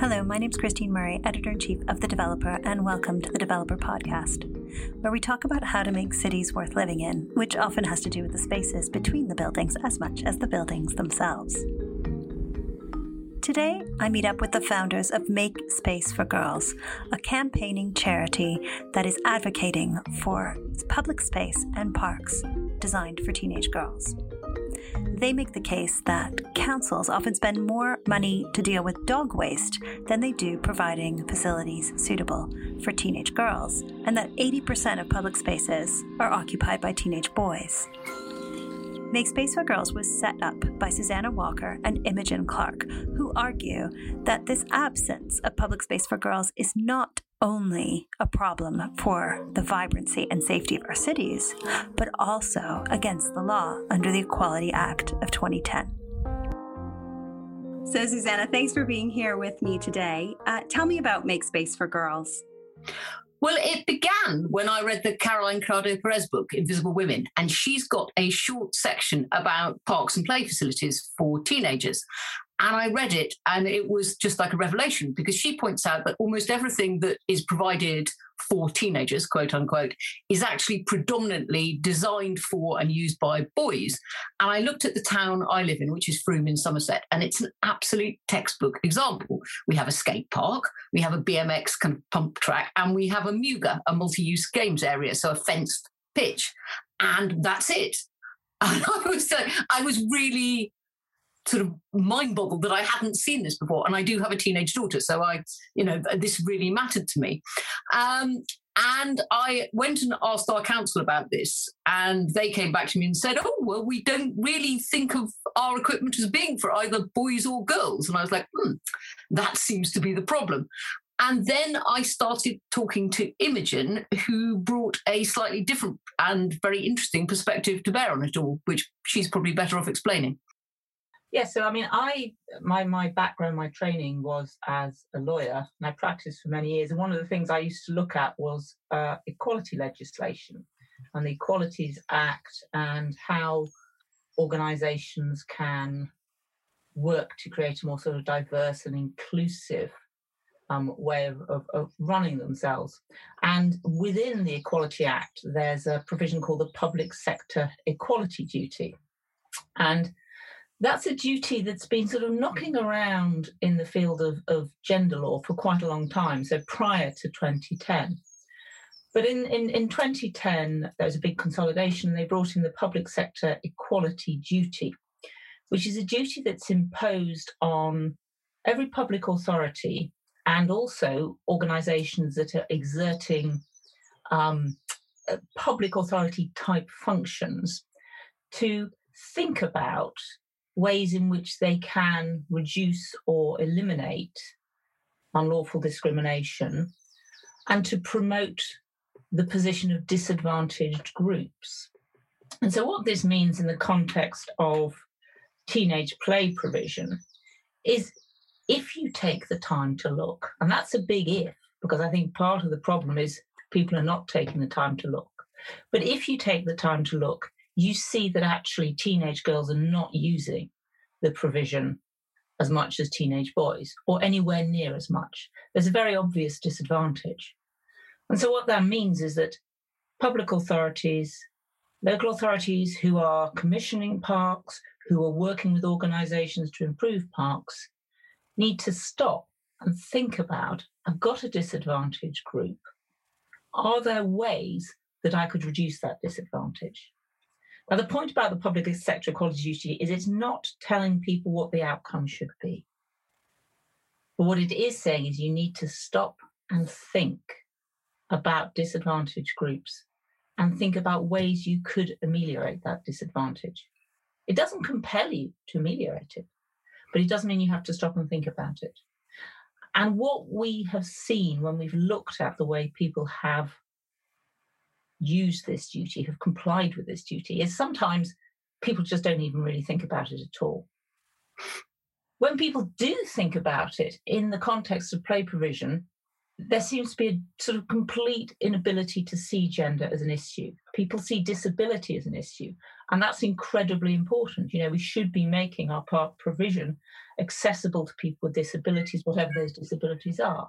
Hello, my name is Christine Murray, editor in chief of The Developer, and welcome to the Developer Podcast, where we talk about how to make cities worth living in, which often has to do with the spaces between the buildings as much as the buildings themselves. Today, I meet up with the founders of Make Space for Girls, a campaigning charity that is advocating for public space and parks designed for teenage girls. They make the case that councils often spend more money to deal with dog waste than they do providing facilities suitable for teenage girls, and that 80% of public spaces are occupied by teenage boys. Make Space for Girls was set up by Susannah Walker and Imogen Clark, who argue that this absence of public space for girls is not only a problem for the vibrancy and safety of our cities, but also against the law under the Equality Act of 2010. So, Susannah, thanks for being here with me today. Uh, tell me about Make Space for Girls. Well, it began when I read the Caroline Criado Perez book, Invisible Women, and she's got a short section about parks and play facilities for teenagers. And I read it, and it was just like a revelation because she points out that almost everything that is provided for teenagers, quote unquote, is actually predominantly designed for and used by boys. And I looked at the town I live in, which is Frome in Somerset, and it's an absolute textbook example. We have a skate park, we have a BMX kind of pump track, and we have a MUGA, a multi use games area, so a fenced pitch. And that's it. And I was, I was really sort of mind boggled that I hadn't seen this before. And I do have a teenage daughter, so I, you know, this really mattered to me. Um, and I went and asked our council about this, and they came back to me and said, Oh, well, we don't really think of our equipment as being for either boys or girls. And I was like, hmm, that seems to be the problem. And then I started talking to Imogen, who brought a slightly different and very interesting perspective to bear on it all, which she's probably better off explaining. Yeah, so I mean, I my my background, my training was as a lawyer, and I practiced for many years. And one of the things I used to look at was uh, equality legislation and the Equalities Act, and how organisations can work to create a more sort of diverse and inclusive um, way of, of, of, running themselves. And within the Equality Act, there's a provision called the Public Sector Equality Duty, and that's a duty that's been sort of knocking around in the field of, of gender law for quite a long time, so prior to 2010. But in, in, in 2010, there was a big consolidation. They brought in the public sector equality duty, which is a duty that's imposed on every public authority and also organizations that are exerting um, uh, public authority type functions to think about ways in which they can reduce or eliminate unlawful discrimination and to promote the position of disadvantaged groups. And so, what this means in the context of teenage play provision is if you take the time to look, and that's a big if, because I think part of the problem is people are not taking the time to look. But if you take the time to look, you see that actually teenage girls are not using the provision as much as teenage boys or anywhere near as much. There's a very obvious disadvantage. And so, what that means is that public authorities, local authorities who are commissioning parks, who are working with organizations to improve parks, need to stop and think about I've got a disadvantaged group. Are there ways that I could reduce that disadvantage? Now, the point about the public sector equality duty is it's not telling people what the outcome should be. But what it is saying is you need to stop and think about disadvantaged groups and think about ways you could ameliorate that disadvantage. It doesn't compel you to ameliorate it, but it doesn't mean you have to stop and think about it. And what we have seen when we've looked at the way people have used this duty, have complied with this duty, is sometimes people just don't even really think about it at all. When people do think about it in the context of play provision, there seems to be a sort of complete inability to see gender as an issue. People see disability as an issue, and that's incredibly important. You know, we should be making our park provision accessible to people with disabilities, whatever those disabilities are.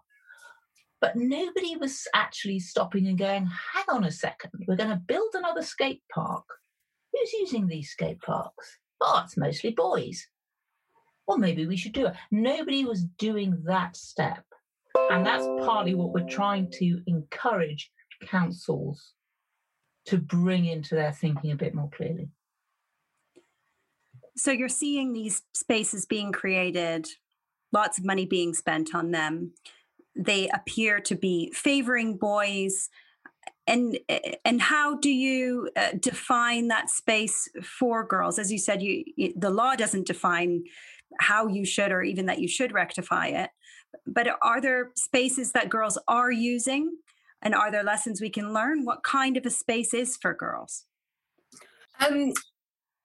But nobody was actually stopping and going, hang on a second, we're going to build another skate park. Who's using these skate parks? Oh, it's mostly boys. Well, maybe we should do it. Nobody was doing that step. And that's partly what we're trying to encourage councils to bring into their thinking a bit more clearly. So you're seeing these spaces being created, lots of money being spent on them. They appear to be favoring boys. And and how do you uh, define that space for girls? As you said, you, you the law doesn't define how you should or even that you should rectify it. But are there spaces that girls are using? And are there lessons we can learn? What kind of a space is for girls? Um,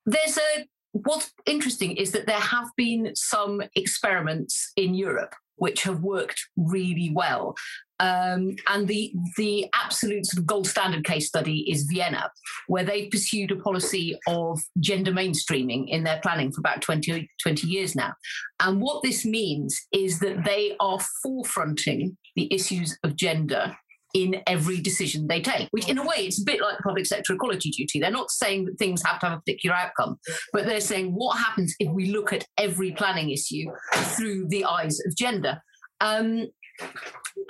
there's a what's interesting is that there have been some experiments in Europe which have worked really well. Um, and the the absolute sort of gold standard case study is Vienna, where they pursued a policy of gender mainstreaming in their planning for about 20, 20 years now. And what this means is that they are forefronting the issues of gender in every decision they take, which in a way it's a bit like public sector equality duty. They're not saying that things have to have a particular outcome, but they're saying what happens if we look at every planning issue through the eyes of gender. Um,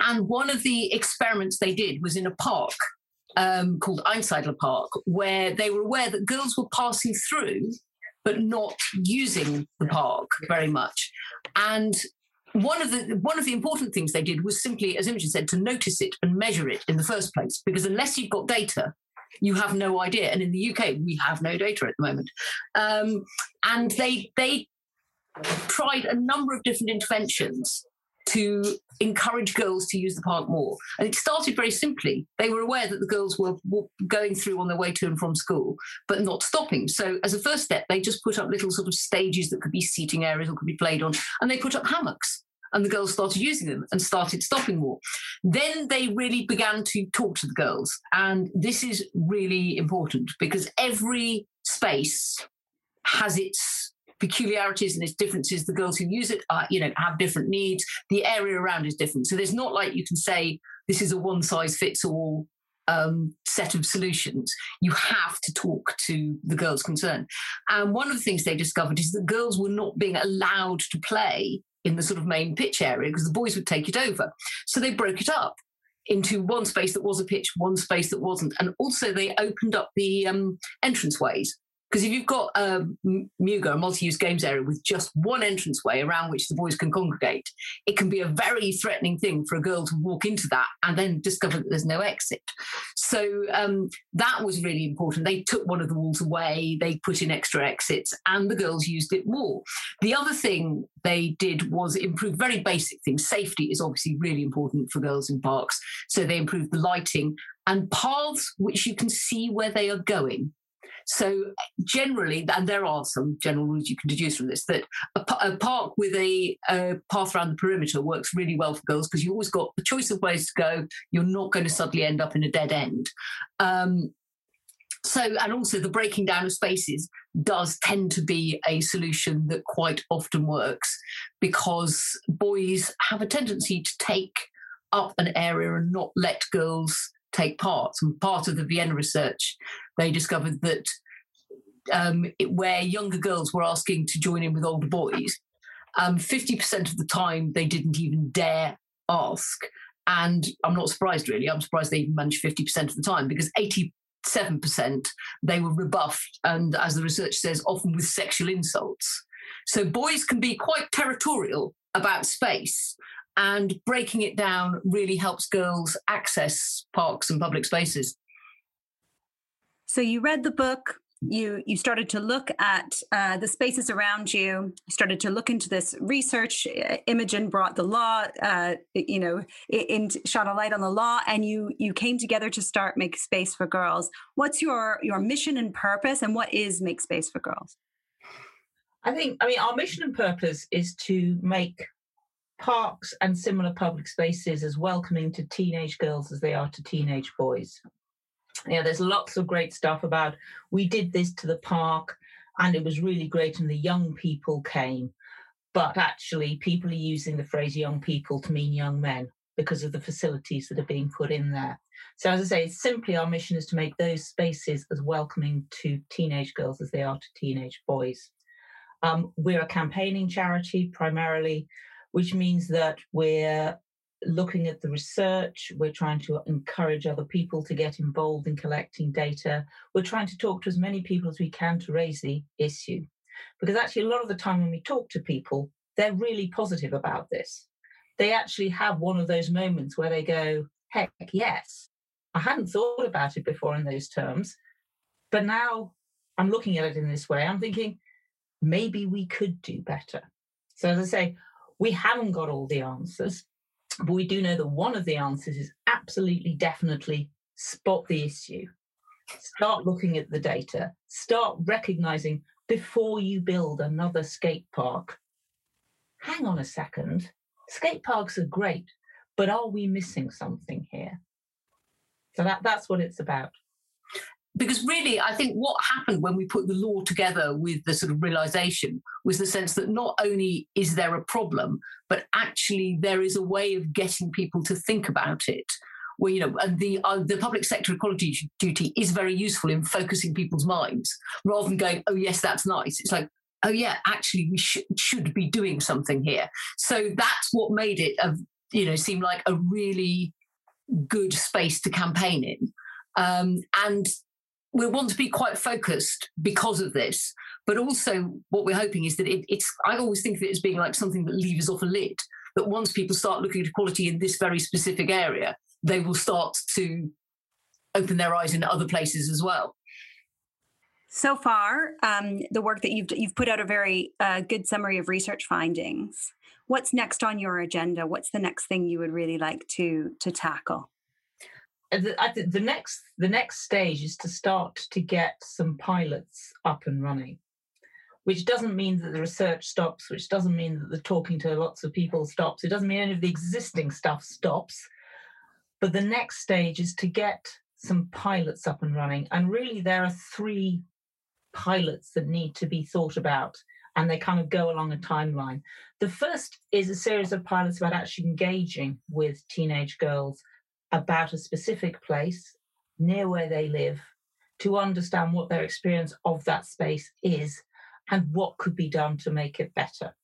and one of the experiments they did was in a park um, called Einsiedler Park, where they were aware that girls were passing through but not using the park very much. And one of the one of the important things they did was simply, as Imogen said, to notice it and measure it in the first place. Because unless you've got data, you have no idea. And in the UK, we have no data at the moment. Um, and they they tried a number of different interventions to encourage girls to use the park more. And it started very simply. They were aware that the girls were, were, going through on their way to and from school, but not stopping. So, as a first step, they just put up little sort of stages that could be seating areas or could be played on, and they put up hammocks. And the girls started using them and started stopping more. Then they really began to talk to the girls. And this is really important because every space has its peculiarities and its differences. The girls who use it are, you know, have different needs. The area around is different. So there's not like you can say this is a one size fits all um, set of solutions. You have to talk to the girls concerned. And one of the things they discovered is that girls were not being allowed to play in the sort of main pitch area because the boys would take it over. So they broke it up into one space that was a pitch, one space that wasn't. And also they opened up the um, entranceways because if you've got a MUGA, a multi-use games area with just one entranceway around which the boys can congregate, it can be a very threatening thing for a girl to walk into that and then discover that there's no exit. So um, that was really important. They took one of the walls away, they put in extra exits, and the girls used it more. The other thing they did was improve very basic things. Safety is obviously really important for girls in parks. So they improved the lighting and paths which you can see where they are going. So generally, and there are some general rules you can deduce from this, that a, a park with a, a, path around the perimeter works really well for girls because you always got the choice of ways to go. You're not going to suddenly end up in a dead end. Um, so, and also the breaking down of spaces does tend to be a solution that quite often works because boys have a tendency to take up an area and not let girls take part. And part of the Vienna research, they discovered that um, where younger girls were asking to join in with older boys, um, 50% of the time they didn't even dare ask. And I'm not surprised, really. I'm surprised they even managed 50% of the time because 87% they were rebuffed, and as the research says, often with sexual insults. So boys can be quite territorial about space and breaking it down really helps girls access parks and public spaces. So you read the book. You you started to look at uh, the spaces around you. You started to look into this research. Imogen brought the law, uh, you know, in, shot a light on the law, and you you came together to start Make Space for Girls. What's your your mission and purpose, and what is Make Space for Girls? I think I mean our mission and purpose is to make parks and similar public spaces as welcoming to teenage girls as they are to teenage boys. Yeah, there's lots of great stuff about we did this to the park and it was really great and the young people came. But actually, people are using the phrase young people to mean young men because of the facilities that are being put in there. So, as I say, it's simply our mission is to make those spaces as welcoming to teenage girls as they are to teenage boys. Um, we're a campaigning charity primarily, which means that we're looking at the research, we're trying to encourage other people to get involved in collecting data, we're trying to talk to as many people as we can to raise the issue. Because actually, a lot of the time when we talk to people, they're really positive about this. They actually have one of those moments where they go, heck, yes, I hadn't thought about it before in those terms, but now I'm looking at it in this way. I'm thinking, maybe we could do better. So, as I say, we haven't got all the answers, but we do know that one of the answers is absolutely definitely spot the issue. Start looking at the data, start recognizing before you build another skate park. Hang on a second. Skate parks are great, but are we missing something here? So that, that's what it's about because really, I think what happened when we put the law together with the sort of realization was the sense that not only is there a problem, but actually there is a way of getting people to think about it. Well, you know, and the uh, the public sector equality duty is very useful in focusing people's minds rather than going, "Oh yes, that's nice." It's like, "Oh yeah, actually, we sh- should be doing something here." So that's what made it, a, you know, seem like a really good space to campaign in. Um, and we want to be quite focused because of this. But also, what we're hoping is that it, it's, I always think of it as being like something that levers off a lid, that once people start looking at equality in this very specific area, they will start to open their eyes in other places as well. So far, um, the work that you've you've put out a very uh, good summary of research findings. What's next on your agenda? What's the next thing you would really like to to tackle? The, the next the next stage is to start to get some pilots up and running which doesn't mean that the research stops which doesn't mean that the talking to lots of people stops. It doesn't mean any of the existing stuff stops. But the next stage is to get some pilots up and running. And really there are three pilots that need to be thought about and they kind of go along a timeline. The first is a series of pilots about actually engaging with teenage girls about a specific place near where they live to understand what their experience of that space is and what could be done to make it better.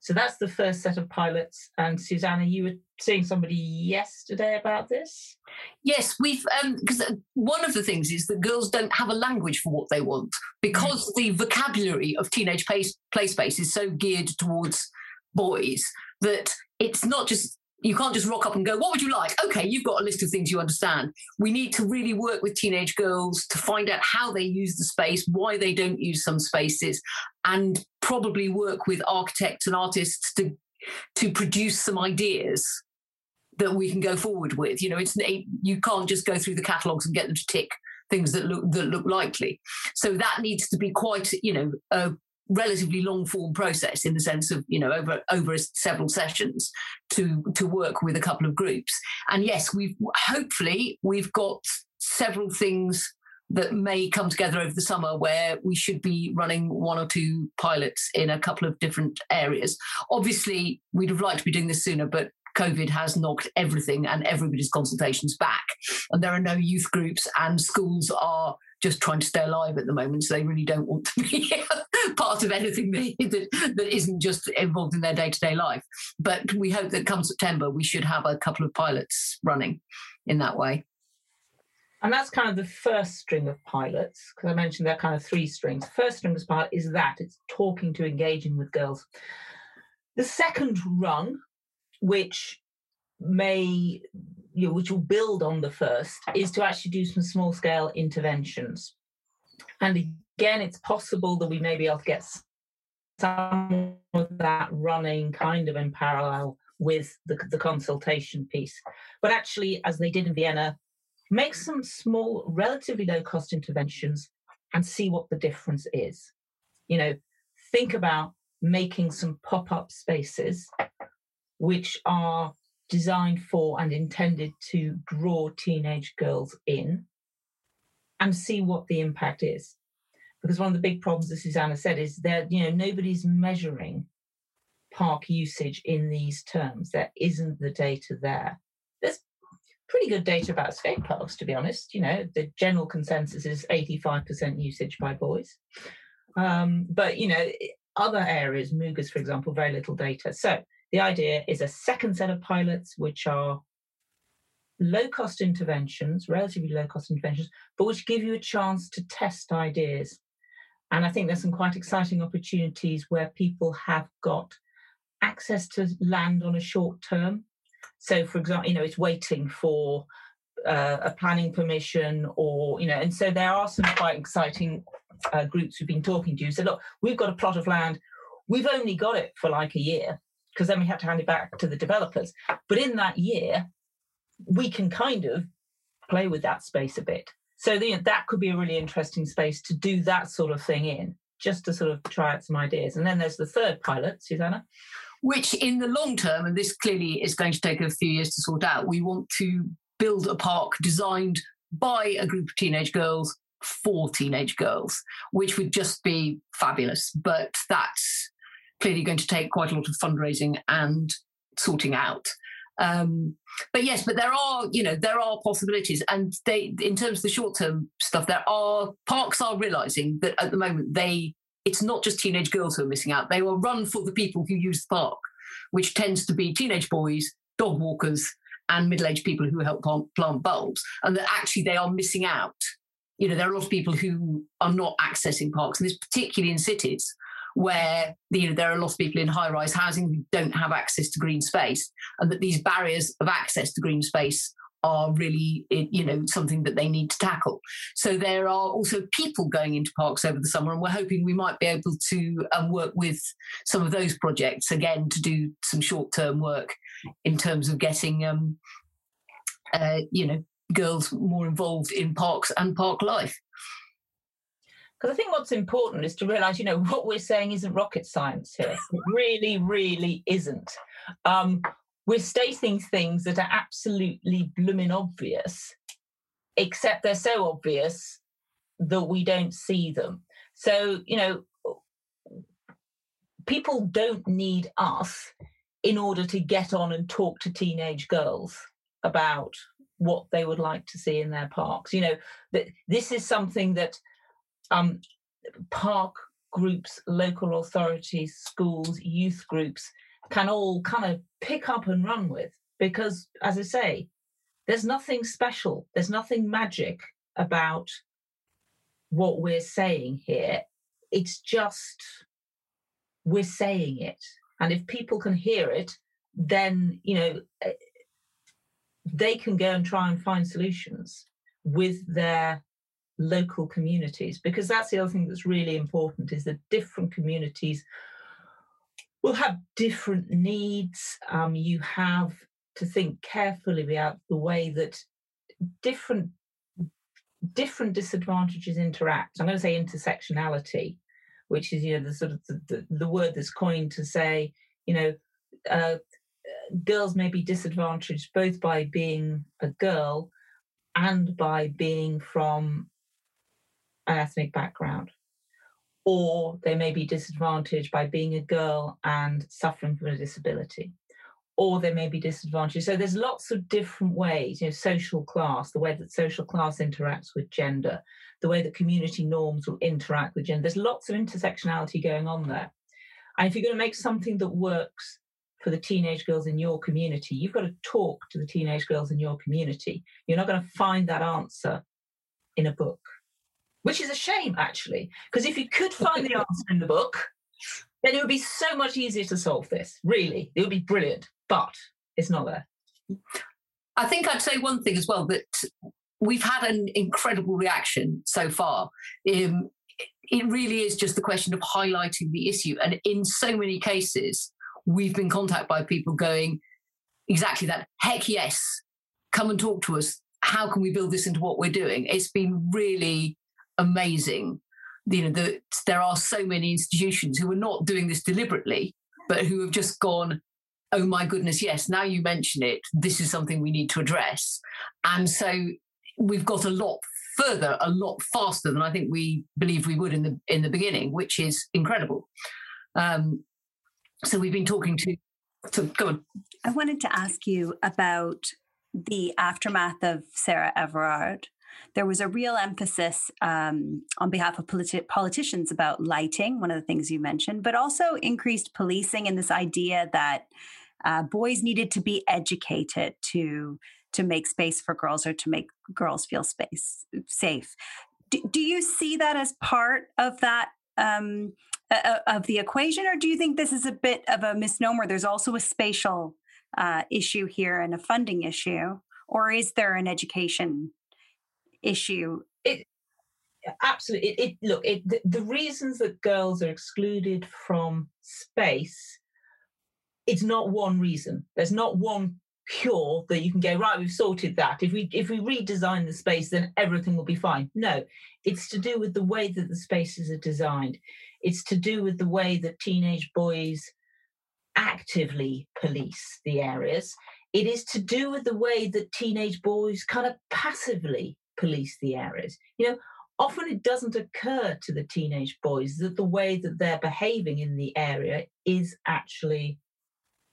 So that's the first set of pilots. And Susannah, you were seeing somebody yesterday about this? Yes, we've because um, one of the things is that girls don't have a language for what they want because the vocabulary of teenage play, play space is so geared towards boys that it's not just you can't just rock up and go, What would you like? Okay, you've got a list of things you understand. We need to really work with teenage girls to find out how they use the space, why they don't use some spaces, and probably work with architects and artists to, to produce some ideas that we can go forward with. You know, it's you can't just go through the catalogues and get them to tick things that look that look likely. So that needs to be quite, you know, a relatively long form process in the sense of you know over over several sessions to to work with a couple of groups and yes we've hopefully we've got several things that may come together over the summer where we should be running one or two pilots in a couple of different areas obviously we'd have liked to be doing this sooner but COVID has knocked everything and everybody's consultations back. And there are no youth groups, and schools are just trying to stay alive at the moment. So they really don't want to be part of anything that, that isn't just involved in their day to day life. But we hope that come September, we should have a couple of pilots running in that way. And that's kind of the first string of pilots, because I mentioned there are kind of three strings. First string of pilot is that it's talking to engaging with girls. The second rung, which may you know, which will build on the first, is to actually do some small scale interventions. And again, it's possible that we may be able to get some of that running kind of in parallel with the, the consultation piece. But actually, as they did in Vienna, make some small, relatively low cost interventions and see what the difference is. You know, think about making some pop up spaces which are designed for and intended to draw teenage girls in and see what the impact is. Because one of the big problems, as Susannah said, is that you know nobody's measuring park usage in these terms. There isn't the data there. There's pretty good data about skate parks, to be honest. You know, the general consensus is 85% usage by boys. Um, but you know, other areas, Mugas, for example, very little data. So the idea is a second set of pilots, which are low cost interventions, relatively low cost interventions, but which give you a chance to test ideas. And I think there's some quite exciting opportunities where people have got access to land on a short term. So, for example, you know, it's waiting for uh, a planning permission or, you know, and so there are some quite exciting uh, groups we've been talking to. So, look, we've got a plot of land. We've only got it for like a year because then we have to hand it back to the developers. But in that year, we can kind of play with that space a bit. So the, that could be a really interesting space to do that sort of thing in, just to sort of try out some ideas. And then there's the third pilot, Susannah. Which, in the long term, and this clearly is going to take a few years to sort out, we want to build a park designed by a group of teenage girls for teenage girls, which would just be fabulous. But that's clearly going to take quite a lot of fundraising and sorting out. Um, but yes, but there are, you know, there are possibilities, and they, in terms of the short-term stuff, there are parks are realizing that at the moment they, it's not just teenage girls who are missing out. They will run for the people who use the park, which tends to be teenage boys, dog walkers, and middle-aged people who help plant bulbs, and that actually they are missing out. You know, there are a lot of people who are not accessing parks, and this particularly in cities where you know there are a lot of people in high-rise housing who don't have access to green space, and that these barriers of access to green space are really you know something that they need to tackle. So there are also people going into parks over the summer and we're hoping we might be able to um, work with some of those projects again to do some short-term work in terms of getting um, uh, you know girls more involved in parks and park life because I think what's important is to realize, you know, what we're saying isn't rocket science here. It really, really isn't. Um, we're stating things that are absolutely blooming obvious, except they're so obvious that we don't see them. So, you know, people don't need us in order to get on and talk to teenage girls about what they would like to see in their parks. You know, that this is something that um, park groups, local authorities, schools, youth groups can all kind of pick up and run with. Because, as I say, there's nothing special, there's nothing magic about what we're saying here. It's just we're saying it. And if people can hear it, then, you know, eh, they can go and try and find solutions with their local communities because that's the other thing that's really important is that different communities will have different needs. Um, you have to think carefully about the way that different different disadvantages interact. I'm going to say intersectionality which is you know the sort of the, the, the word that's coined to say you know uh, girls may be disadvantaged both by being a girl and by being from ethnic background. Or they may be disadvantaged by being a girl and suffering from a disability. Or they may be disadvantaged. So there's lots of different ways, you know, social class, the way that social class interacts with gender, the way that community norms will interact with gender. There's lots of intersectionality going on there. And if you're going to make something that works for the teenage girls in your community, you've got to talk to the teenage girls in your community. You're not going to find that answer in a book which is a shame actually, because if you could find the answer in the book, then it would be so much easier to solve this. Really, it would be brilliant, but it's not there. I think I'd say one thing as well that we've had an incredible reaction so far. Um, it really is just the question of highlighting the issue, and in so many cases, we've been contacted by people going, exactly that. Heck yes, come and talk to us. How can we build this into what we're doing? It's been really amazing. You know, that there are so many institutions who are not doing this deliberately, but who have just gone, oh my goodness, yes, now you mention it, this is something we need to address. And so we've got a lot further, a lot faster than I think we believed we would in the in the beginning, which is incredible. Um, so we've been talking to. So go on. I wanted to ask you about the aftermath of Sarah Everard. There was a real emphasis um, on behalf of politi- politicians about lighting, one of the things you mentioned, but also increased policing and this idea that uh, boys needed to be educated to to make space for girls or to make girls feel space safe. Do, do you see that as part of that um, uh, of the equation, or do you think this is a bit of a misnomer? There's also a spatial uh, issue here and a funding issue, or is there an education issue? It absolutely. It, it look it, the, the reasons that girls are excluded from space. It's not one reason. There's not one cure that you can go right we've sorted that if we if we redesign the space then everything will be fine no it's to do with the way that the spaces are designed it's to do with the way that teenage boys actively police the areas it is to do with the way that teenage boys kind of passively police the areas you know often it doesn't occur to the teenage boys that the way that they're behaving in the area is actually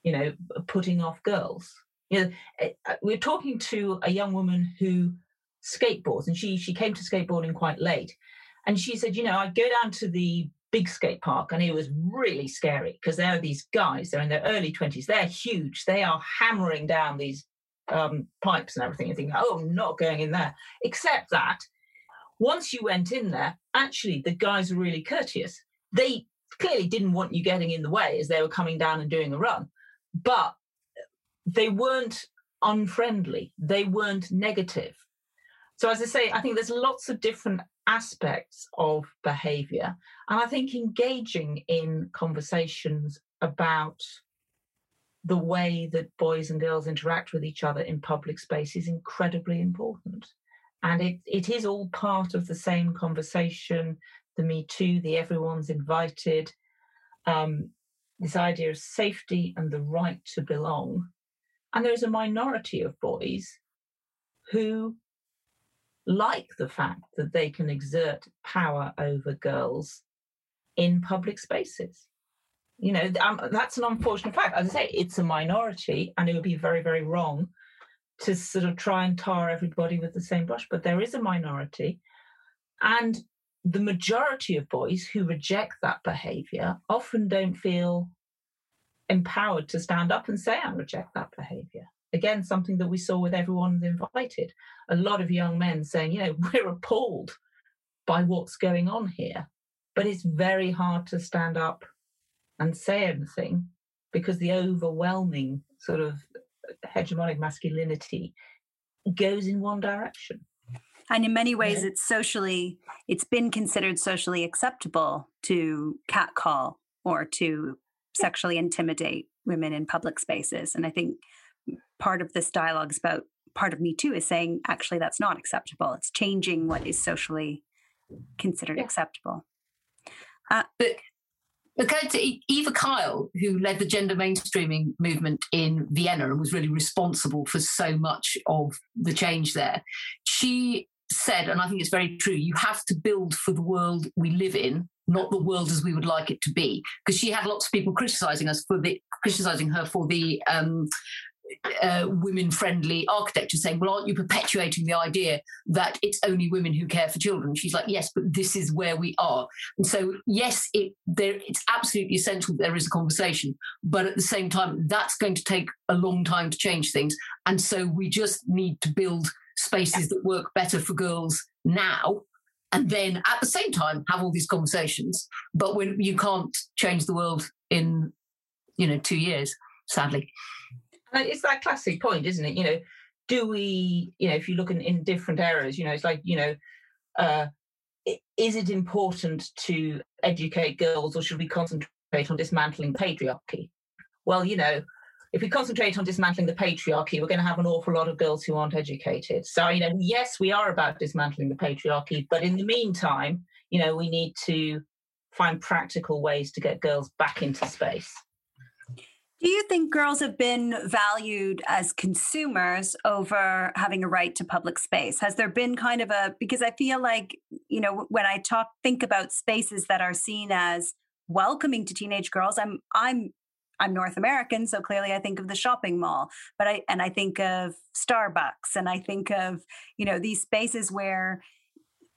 you know putting off girls you know, eh, uh, we're talking to a young woman who skateboards, and she she came to skateboarding quite late, and she said, you know, I go down to the big skate park, and it was really scary because there are these guys. They're in their early twenties. They're huge. They are hammering down these um, pipes and everything. You think, oh, I'm not going in there. Except that once you went in there, actually the guys were really courteous. They clearly didn't want you getting in the way as they were coming down and doing a run, but they weren't unfriendly, they weren't negative. So, as I say, I think there's lots of different aspects of behavior. And I think engaging in conversations about the way that boys and girls interact with each other in public space is incredibly important. And it, it is all part of the same conversation the Me Too, the everyone's invited, um, this idea of safety and the right to belong and there's a minority of boys who like the fact that they can exert power over girls in public spaces. You know, um, that's an unfortunate fact. As I say, it's a minority, and it would be very, very wrong to sort of try and tar everybody with the same brush. But there is a minority. And the majority of boys who reject that behavior often don't feel empowered to stand up and say, I reject that behavior. Again, something that we saw with everyone invited. A lot of young men saying, you know, we're appalled by what's going on here. But it's very hard to stand up and say anything because the overwhelming sort of hegemonic masculinity goes in one direction. And in many ways, yeah. it's socially, it's been considered socially acceptable to catcall or to sexually intimidate women in public spaces. And I think part of this dialogue is about part of Me Too is saying actually that's not acceptable. It's changing what is socially considered yeah. acceptable. Uh, but Going to Eva Kail, who led the gender mainstreaming movement in Vienna and was really responsible for so much of the change there, she said, and I think it's very true, you have to build for the world we live in not the world as we would like it to be. Because she had lots of people criticizing us for the criticizing her for the um, uh, women friendly architecture, saying, Well, aren't you perpetuating the idea that it's only women who care for children? She's like, Yes, but this is where we are. And so, yes, it, there, it's absolutely essential that there is a conversation, but at the same time, that's going to take a long time to change things. And so, we just need to build spaces that work better for girls now and then at the same time have all these conversations. But when you can't change the world in, you know, two years, sadly. It's that classic point, isn't it? You know, do we, you know, if you look in, in different areas, you know, it's like, you know, uh, is it important to educate girls or should we concentrate on dismantling patriarchy? Well, you know, if we concentrate on dismantling the patriarchy, we're going to have an awful lot of girls who aren't educated. So, you know, yes, we are about dismantling the patriarchy, but in the meantime, you know, we need to find practical ways to get girls back into space. Do you think girls have been valued as consumers over having a right to public space? Has there been kind of a because I feel like, you know, when I talk think about spaces that are seen as welcoming to teenage girls, I'm I'm I'm North American, so clearly I think of the shopping mall, but I and I think of Starbucks and I think of, you know, these spaces where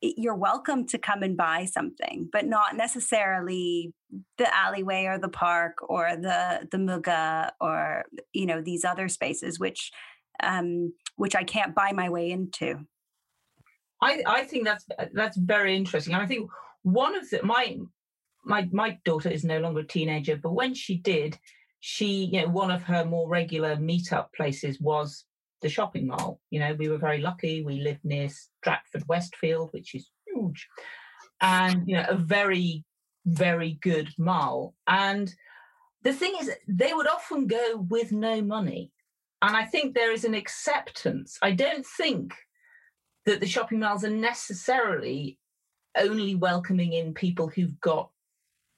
you're welcome to come and buy something, but not necessarily the alleyway or the park or the the muga or you know these other spaces which um which I can't buy my way into. I I think that's that's very interesting. I think one of the my my my daughter is no longer a teenager, but when she did, she you know one of her more regular meetup places was the shopping mall. You know, we were very lucky. We lived near Stratford Westfield, which is huge, and you know, a very, very good mall. And the thing is, they would often go with no money, and I think there is an acceptance. I don't think that the shopping malls are necessarily only welcoming in people who've got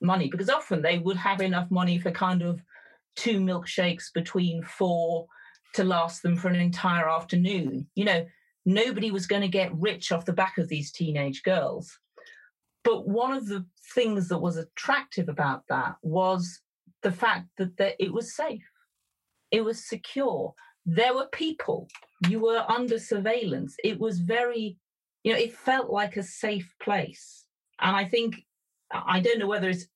money because often they would have enough money for kind of two milkshakes between four to last them for an entire afternoon. You know, nobody was going to get rich off the back of these teenage girls. But one of the things that was attractive about that was the fact that, that it was safe, it was secure. There were people, you were under surveillance. It was very, you know, it felt like a safe place. And I think, I don't know whether it's,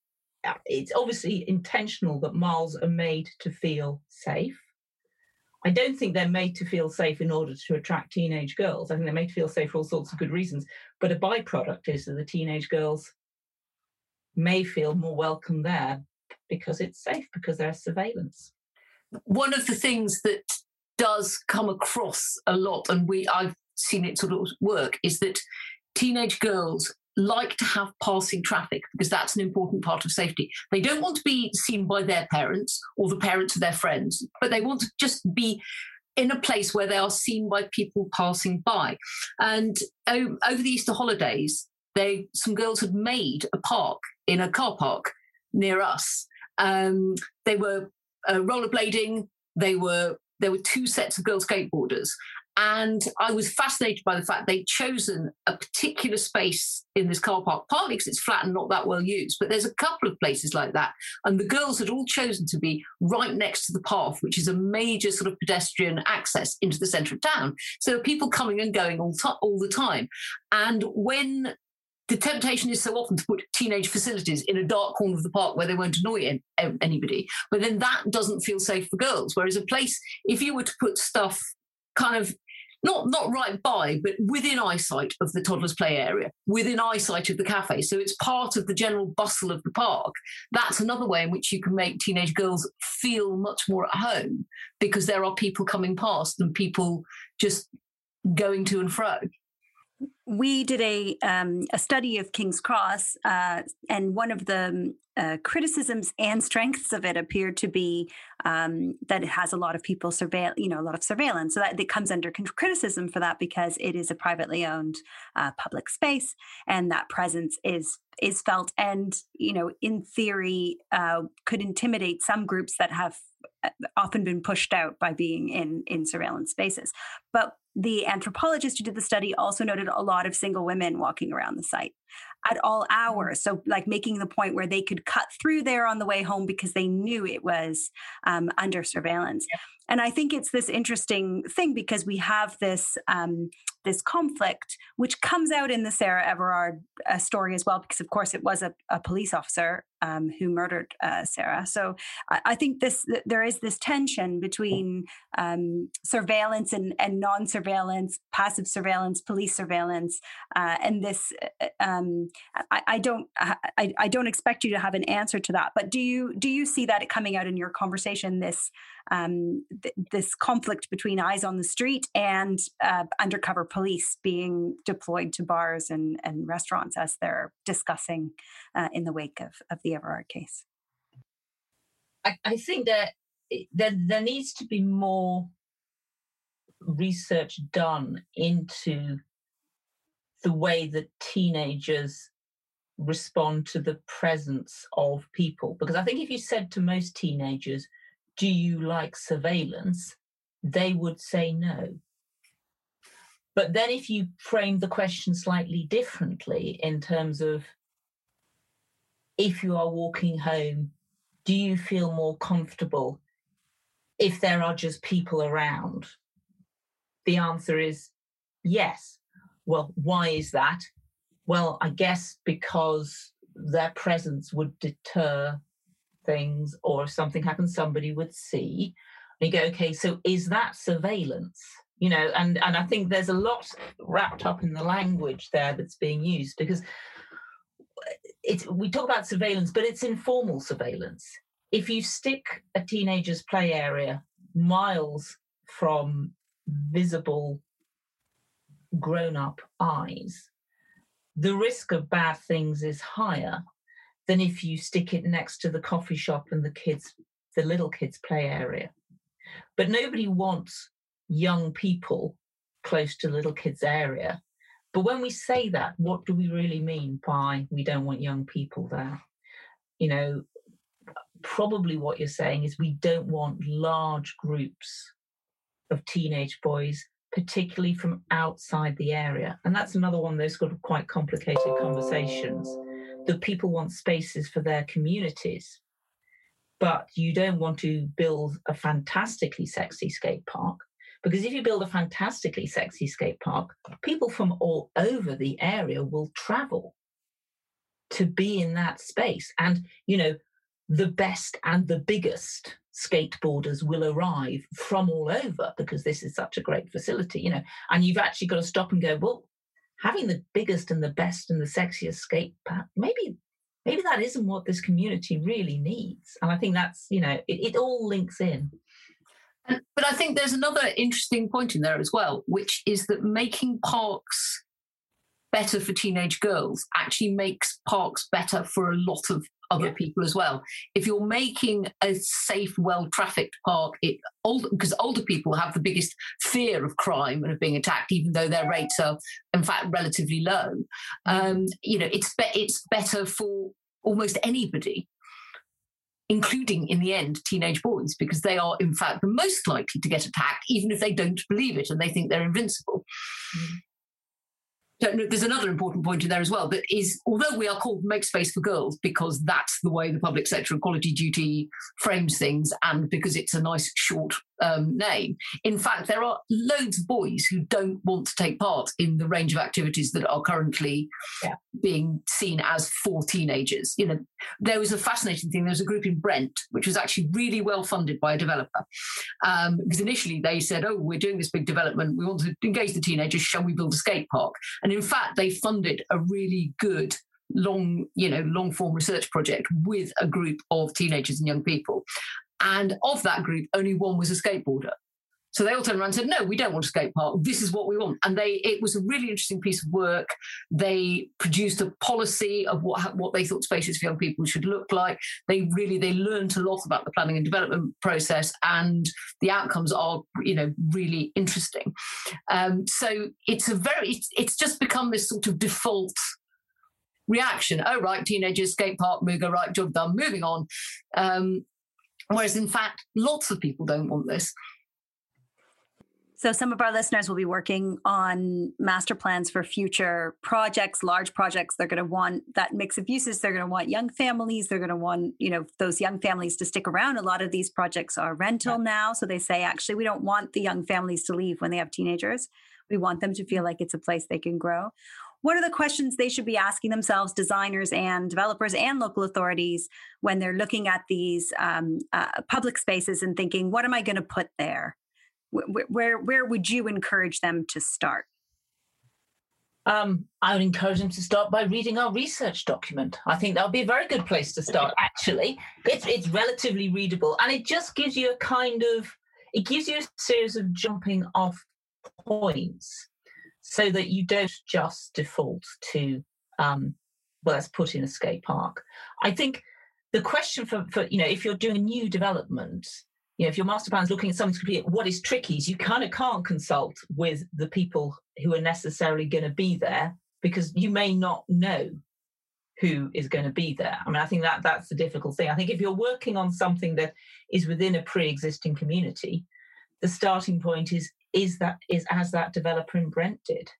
uh, it's obviously intentional that Miles are made to feel safe I don't think they're made to feel safe in order to attract teenage girls. I think they're made to feel safe for all sorts of good reasons. But a byproduct is that the teenage girls may feel more welcome there because it's safe, because there's surveillance. One of the things that does come across a lot, and we I've seen it sort of work, is that teenage girls like to have passing traffic because that's an important part of safety. They don't want to be seen by their parents or the parents of their friends, but they want to just be in a place where they are seen by people passing by. And over the Easter holidays, they some girls had made a park in a car park near us. Um, they were uh, rollerblading. They were there were two sets of girl skateboarders, and I was fascinated by the fact they'd chosen a particular space in this car park, partly because it's flat and not that well used, but there's a couple of places like that. And the girls had all chosen to be right next to the path, which is a major sort of pedestrian access into the centre of town. So people coming and going all, t- all the time. And when the temptation is so often to put teenage facilities in a dark corner of the park where they won't annoy anybody. But then that doesn't feel safe for girls. Whereas a place, if you were to put stuff kind of not not right by, but within eyesight of the toddlers' play area, within eyesight of the cafe. So it's part of the general bustle of the park. That's another way in which you can make teenage girls feel much more at home because there are people coming past and people just going to and fro we did a um, a study of King's Cross, uh, and one of the uh, criticisms and strengths of it appeared to be um, that it has a lot of people surveil, you know, a lot of surveillance. So that it comes under criticism for that because it is a privately owned uh, public space, and that presence is is felt, and you know, in theory, uh, could intimidate some groups that have uh, often been pushed out by being in in surveillance spaces. But the anthropologist who did the study also noted a lot of single women walking around the site at all mm. hours. So, like making the point where they could cut through there on the way home because they knew it was um, under surveillance. Yeah. And I think it's this interesting thing because we have this um, this conflict, which comes out in the Sarah Everard uh, story as well, because of course it was a, a police officer um, who murdered uh, Sarah. So I, I, think this there is this tension between um, surveillance and, and non-surveillance, passive surveillance, police surveillance, uh, and this. Um, I, I, don't I, I don't expect you to have an answer to that, but do you do you see that coming out in your conversation? This um, th- this conflict between eyes on the street and uh, undercover police being deployed to bars and, and restaurants as they're discussing uh, in the wake of, of the Everard case? I, I think that there, there needs to be more research done into the way that teenagers respond to the presence of people. Because I think if you said to most teenagers, do you like surveillance? They would say no. But then if you frame the question slightly differently in terms of if you are walking home, do you feel more comfortable if there are just people around? The answer is yes. Well, why is that? Well, I guess because their presence would deter things, or if something happens, somebody would see. And you go, okay, so is that surveillance? You know, and, and I think there's a lot wrapped up in the language there that's being used because uh, it's we talk about surveillance, but it's informal surveillance. If you stick a teenager's play area miles from visible grown up eyes, the risk of bad things is higher than if you stick it next to the coffee shop and the kids, the little kids' play area. But nobody wants young people close to little kids' area. But when we say that, what do we really mean by we don't want young people there? You know, probably what you're saying is we don't want large groups of teenage boys particularly from outside the area. And that's another one of those sort of quite complicated conversations that people want spaces for their communities. But you don't want to build a fantastically sexy skate park because if you build a fantastically sexy skate park, people from all over the area will travel to be in that space. And, you know, the best and the biggest skateboarders will arrive from all over because this is such a great facility, you know. And you've actually got to stop and go, well, having the biggest and the best and the sexiest skate park, maybe maybe that isn't what this community really needs. And I think that's, you know, it, it all links in. But I think there's another interesting point in there as well, which is that making parks better for teenage girls actually makes parks better for a lot of other yeah. people as well. If you're making a safe, well trafficked park, it old because older people have the biggest fear of crime and of being attacked, even though their rates are in fact relatively low. Um, you know, it's be- it's better for almost anybody. Including in the end teenage boys, because they are in fact the most likely to get attacked, even if they don't believe it and they think they're invincible. Mm there's another important point in there as well that is although we are called make space for girls because that's the way the public sector equality duty frames things and because it's a nice short um, name. In fact there are loads of boys who don't want to take part in the range of activities that are currently yeah. being seen as for teenagers. You know there was a fascinating thing. There was a group in brent which was actually really well funded by a developer um, because initially they said oh we're doing this big development. We want to engage the teenagers. Shall we build a skate park? And in fact, they funded a really good long, you know, long form research project with a group of teenagers and young people. And of that group, only one was a skateboarder. So they all turned around and said, "No, we don't want a skate park. This is what we want." And they, it was a really interesting piece of work. They produced a policy of what what they thought spaces for young people should look like. They really they learned a lot about the planning and development process, and the outcomes are, you know, really interesting. Um, so it's a very, it's, it's just become this sort of default reaction. Oh, right, teenagers, skate park, Muga, right, job done, moving on. Um, whereas in fact, lots of people don't want this. So, some of our listeners will be working on master plans for future projects, large projects. They're going to want that mix of uses. They're going to want young families. They're going to want, you know, those young families to stick around. A lot of these projects are rental yeah. now. So, they say, actually, we don't want the young families to leave when they have teenagers. We want them to feel like it's a place they can grow. What are the questions they should be asking themselves, designers and developers and local authorities, when they're looking at these um, uh, public spaces and thinking, what am I going to put there? where where would you encourage them to start? Um, I would encourage them to start by reading our research document. I think that would be a very good place to start. Actually, it's it's relatively readable, and it just gives you a kind of it gives you a series of jumping off points, so that you don't just default to um, well, let's put in a skate park. I think the question for for you know if you're doing a new development you know, if your master plan is looking at something complete, what is tricky is you kind of can't consult with the people who are necessarily going to be there because you may not know who is going to be there. I mean, I think that that's the difficult thing. I think if you're working on something that is within a pre-existing community, the starting point is is that is as that developer in Brent did.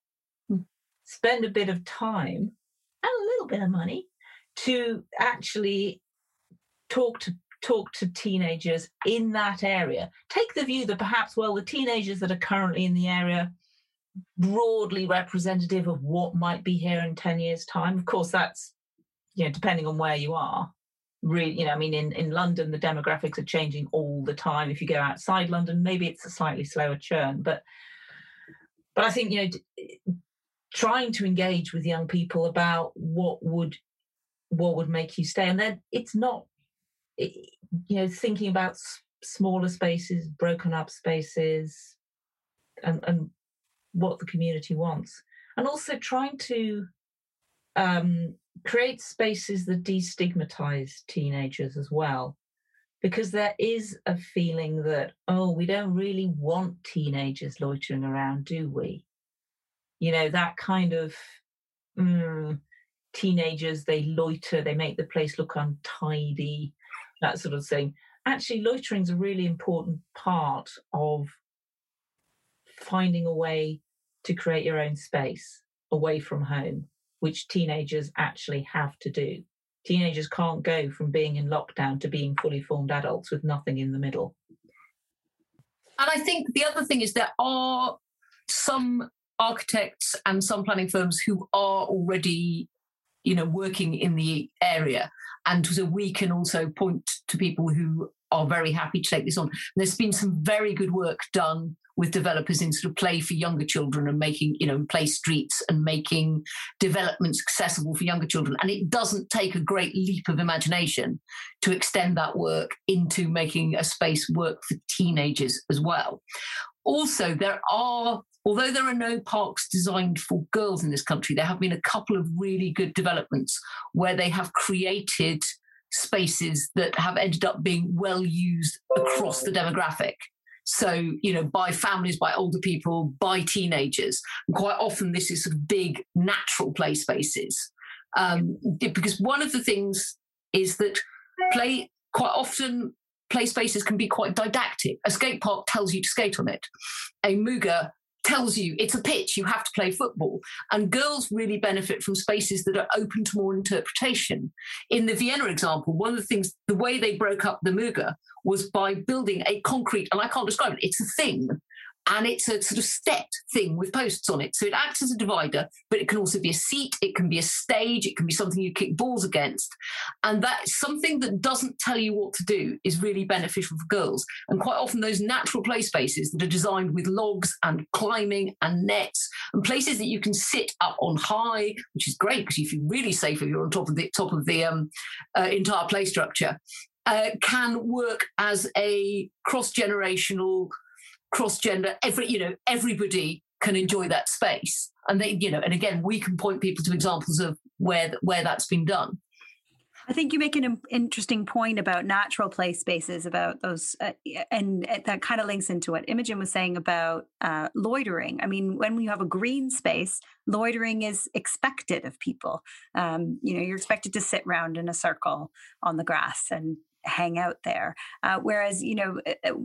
Hmm. Spend a bit of time and a little bit of money to actually talk to talk to teenagers in that area. Take the view that perhaps, well, the teenagers that are currently in the area broadly representative of what might be here in 10 years time of course that's you know depending on where you are really you know i mean in, in london the demographics are changing all the time. If you go outside london maybe it's a slightly slower churn but but i think you know trying to engage with young people about what would what would make you stay and then it's not you know thinking about smaller spaces broken up spaces and and what the community wants and also trying to um, create spaces that destigmatize teenagers as well because there is a feeling that oh we don't really want teenagers loitering around do we? You know that kind of mm, teenagers they loiter they make the place look untidy that sort of thing. Actually loitering is a really important part of finding a way to create your own space away from home which teenagers actually have to do. Teenagers can't go from being in lockdown to being fully formed adults with nothing in the middle. And I think the other thing is there are some architects and some planning firms who are already you know working in the area and so we can also point to people who are very happy to take this on there's been some very good work done with developers in sort of play for younger children and making, you know, play streets and making developments accessible for younger children. And it doesn't take a great leap of imagination to extend that work into making a space work for teenagers as well. Also, there are although there are no parks designed for girls in this country, there have been a couple of really good developments where they have created spaces that have ended up being well used across the demographic. So, you know, by families, by older people, by teenagers. And quite often, this is sort of big natural play spaces. Um, because one of the things is that play, quite often, play spaces can be quite didactic. A skate park tells you to skate on it. A Muga tells you it's a pitch, you have to play football. And girls really benefit from spaces that are open to more interpretation. In the Vienna example, one of the things, the way they broke up the Muga was by building a concrete, and I can't describe it, it's a thing and it's a sort of stepped thing with posts on it. So it acts as a divider, but it can also be a seat, it can be a stage, it can be something you kick balls against. And that something that doesn't tell you what to do is really beneficial for girls. And quite often, those natural play spaces that are designed with logs and climbing and nets and places that you can sit up on high, which is great because you feel really safe if you're on top of the top of the um, uh, entire play structure. Uh, can work as a cross generational cross gender, every you know everybody can enjoy that space, and they you know, and again we can point people to examples of where where that's been done. I think you make an interesting point about natural play spaces, about those, uh, and that kind of links into what Imogen was saying about uh, loitering. I mean, when you have a green space, loitering is expected of people. Um, you know, you're expected to sit round in a circle on the grass and hang out there. Uh, whereas, you know,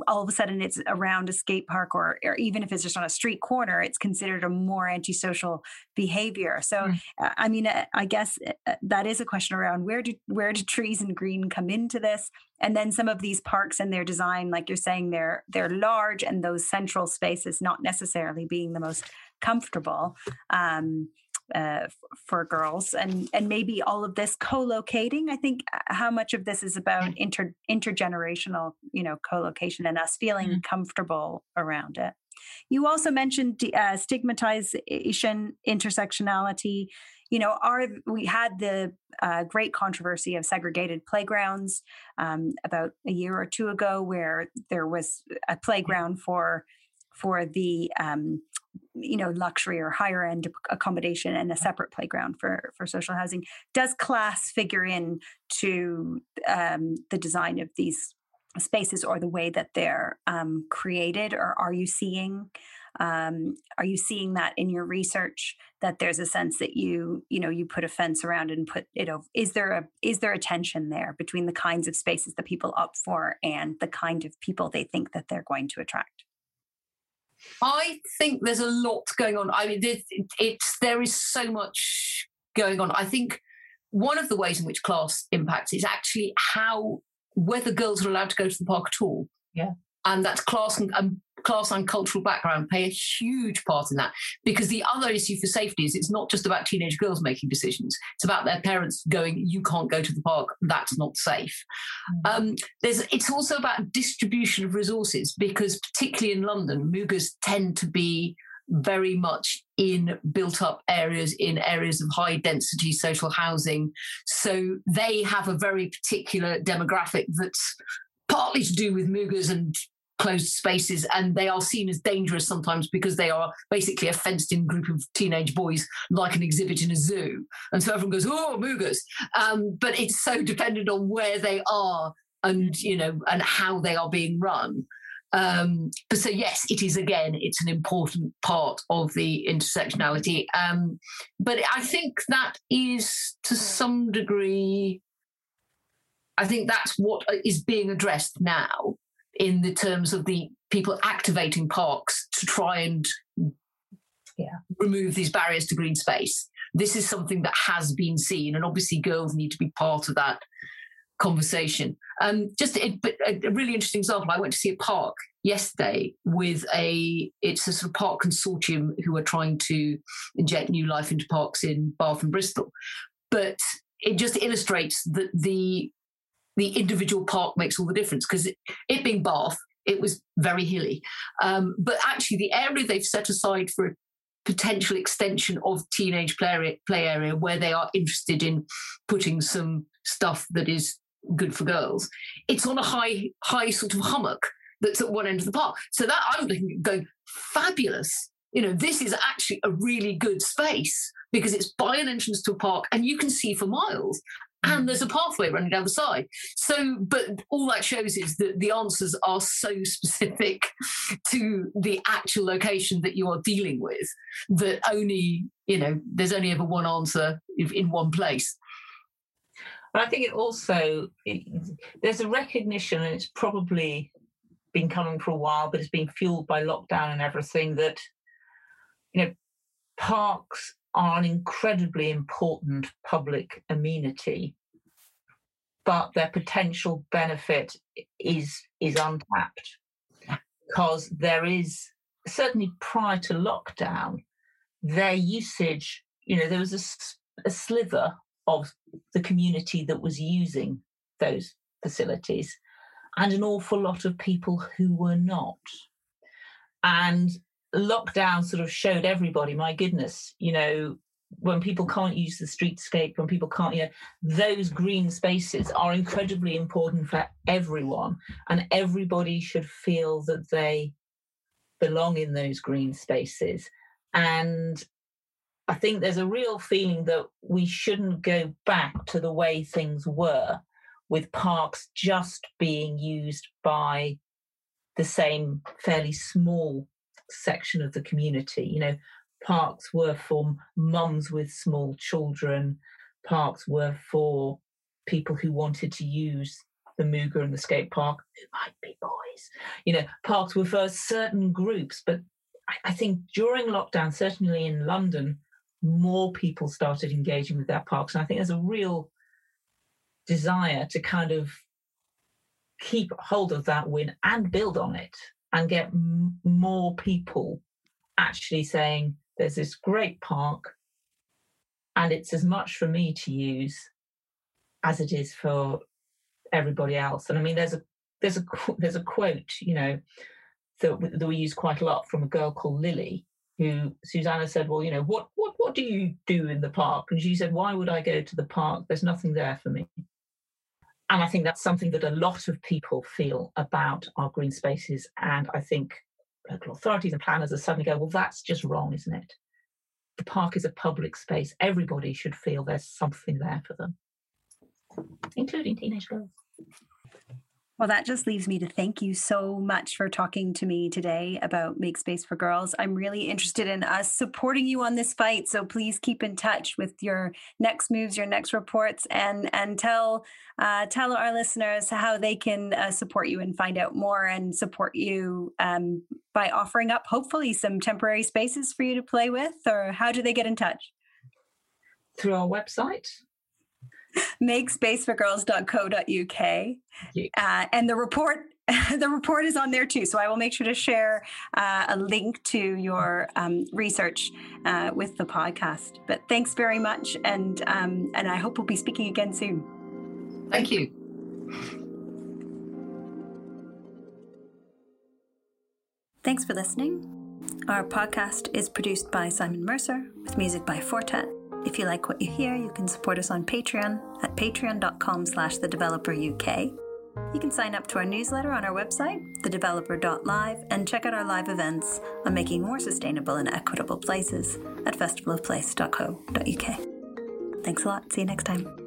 all of a sudden it's around a skate park or, or even if it's just on a street corner, it's considered a more antisocial behavior. So, mm. uh, I mean, uh, I guess uh, that is a question around where do where do trees and green come into this? And then some of these parks and their design, like you're saying, they're they're large and those central spaces not necessarily being the most comfortable. Um, uh, for girls and and maybe all of this co-locating i think uh, how much of this is about mm. inter intergenerational you know co-location and us feeling mm-hmm. comfortable around it you also mentioned uh, stigmatization intersectionality you know are we had the uh, great controversy of segregated playgrounds um, about a year or two ago where there was a playground for for the um, you know luxury or higher end accommodation and a separate playground for for social housing does class figure in to um, the design of these spaces or the way that they're um, created or are you seeing Um, are you seeing that in your research that there's a sense that you you know you put a fence around and put it over? Is there a is there a tension there between the kinds of spaces that people opt for and the kind of people they think that they're going to attract? I think there's a lot going on. I mean, it's, it's there is so much going on. I think one of the ways in which class impacts is actually how whether girls are allowed to go to the park at all. Yeah. And that's class and um, class and cultural background play a huge part in that because the other issue for safety is it's not just about teenage girls making decisions it's about their parents going you can't go to the park that's not safe mm. um, there's it's also about distribution of resources because particularly in london mugas tend to be very much in built up areas, in areas of high density social housing. So they have a very particular demographic that's partly to do with Mugas and closed spaces and they are seen as dangerous sometimes because they are basically a fenced in group of teenage boys like an exhibit in a zoo. And so everyone goes oh mugas um, but it's so dependent on where they are and you know and how they are being run. Um, but so yes, it is again, it's an important part of the intersectionality. Um, but I think that is to some degree, I think that's what is being addressed now in the terms of the people activating parks to try and yeah. remove these barriers to green space. This is something that has been seen, and obviously girls need to be part of that conversation. Um, just a, a, really interesting example. I went to see a park yesterday with a it's a sort of park consortium who are trying to inject new life into parks in Bath and Bristol, but it just illustrates that the the individual park makes all the difference because it, it, being Bath, it was very hilly, um, but actually the area they've set aside for a potential extension of teenage play, play area where they are interested in putting some stuff that is good for girls. It's on a high, high sort of hummock that's at one end of the park. So that I'm going fabulous. You know, this is actually a really good space because it's by an entrance to a park and you can see for miles. And there's a pathway running down the side. So, but all that shows is that the answers are so specific to the actual location that you are dealing with that only, you know, there's only ever one answer in one place. I think it also there's a recognition, and it's probably been coming for a while, but it's been fueled by lockdown and everything. That you know, parks are an incredibly important public amenity, but their potential benefit is is untapped because there is certainly prior to lockdown, their usage. You know, there was a, a slither of the community that was using those facilities and an awful lot of people who were not. And lockdown sort of showed everybody, my goodness, you know, when people can't use the streetscape, when people can't, you know, those green spaces are incredibly important for everyone. And everybody should feel that they belong in those green spaces. And I think there's a real feeling that we shouldn't go back to the way things were with parks just being used by the same fairly small section of the community. You know, parks were for mums with small children, parks were for people who wanted to use the Muga and the skate park, who might be boys. You know, parks were for certain groups, but I, I think during lockdown, certainly in London, more people started engaging with their parks. And I think there's a real desire to kind of keep hold of that win and build on it and get m- more people actually saying there's this great park and it's as much for me to use as it is for everybody else and i mean there's a there's a there's a quote you know that, that we use quite a lot from a girl called lily who Susannah said, Well, you know, what what what do you do in the park? And she said, Why would I go to the park? There's nothing there for me. And I think that's something that a lot of people feel about our green spaces. And I think local authorities and planners are suddenly go, Well, that's just wrong, isn't it? The park is a public space. Everybody should feel there's something there for them, including teenage girls. Well, that just leaves me to thank you so much for talking to me today about Make Space for Girls. I'm really interested in us supporting you on this fight. So please keep in touch with your next moves, your next reports, and and tell uh, tell our listeners how they can uh, support you and find out more and support you um, by offering up hopefully some temporary spaces for you to play with. Or how do they get in touch? Through our website, makespaceforgirls.co.uk. Uh, and the report the report is on there too. So I will make sure to share uh, a link to your um, research uh, with the podcast. But thanks very much, and um, and I hope we'll be speaking again soon. Thank you. Thanks for listening. Our podcast is produced by Simon Mercer with music by Fortet. If you like what you hear, you can support us on Patreon at patreon.com slash the developer UK. You can sign up to our newsletter on our website, thedeveloper.live, and check out our live events on making more sustainable and equitable places at festivalofplace.co.uk. Thanks a lot. See you next time.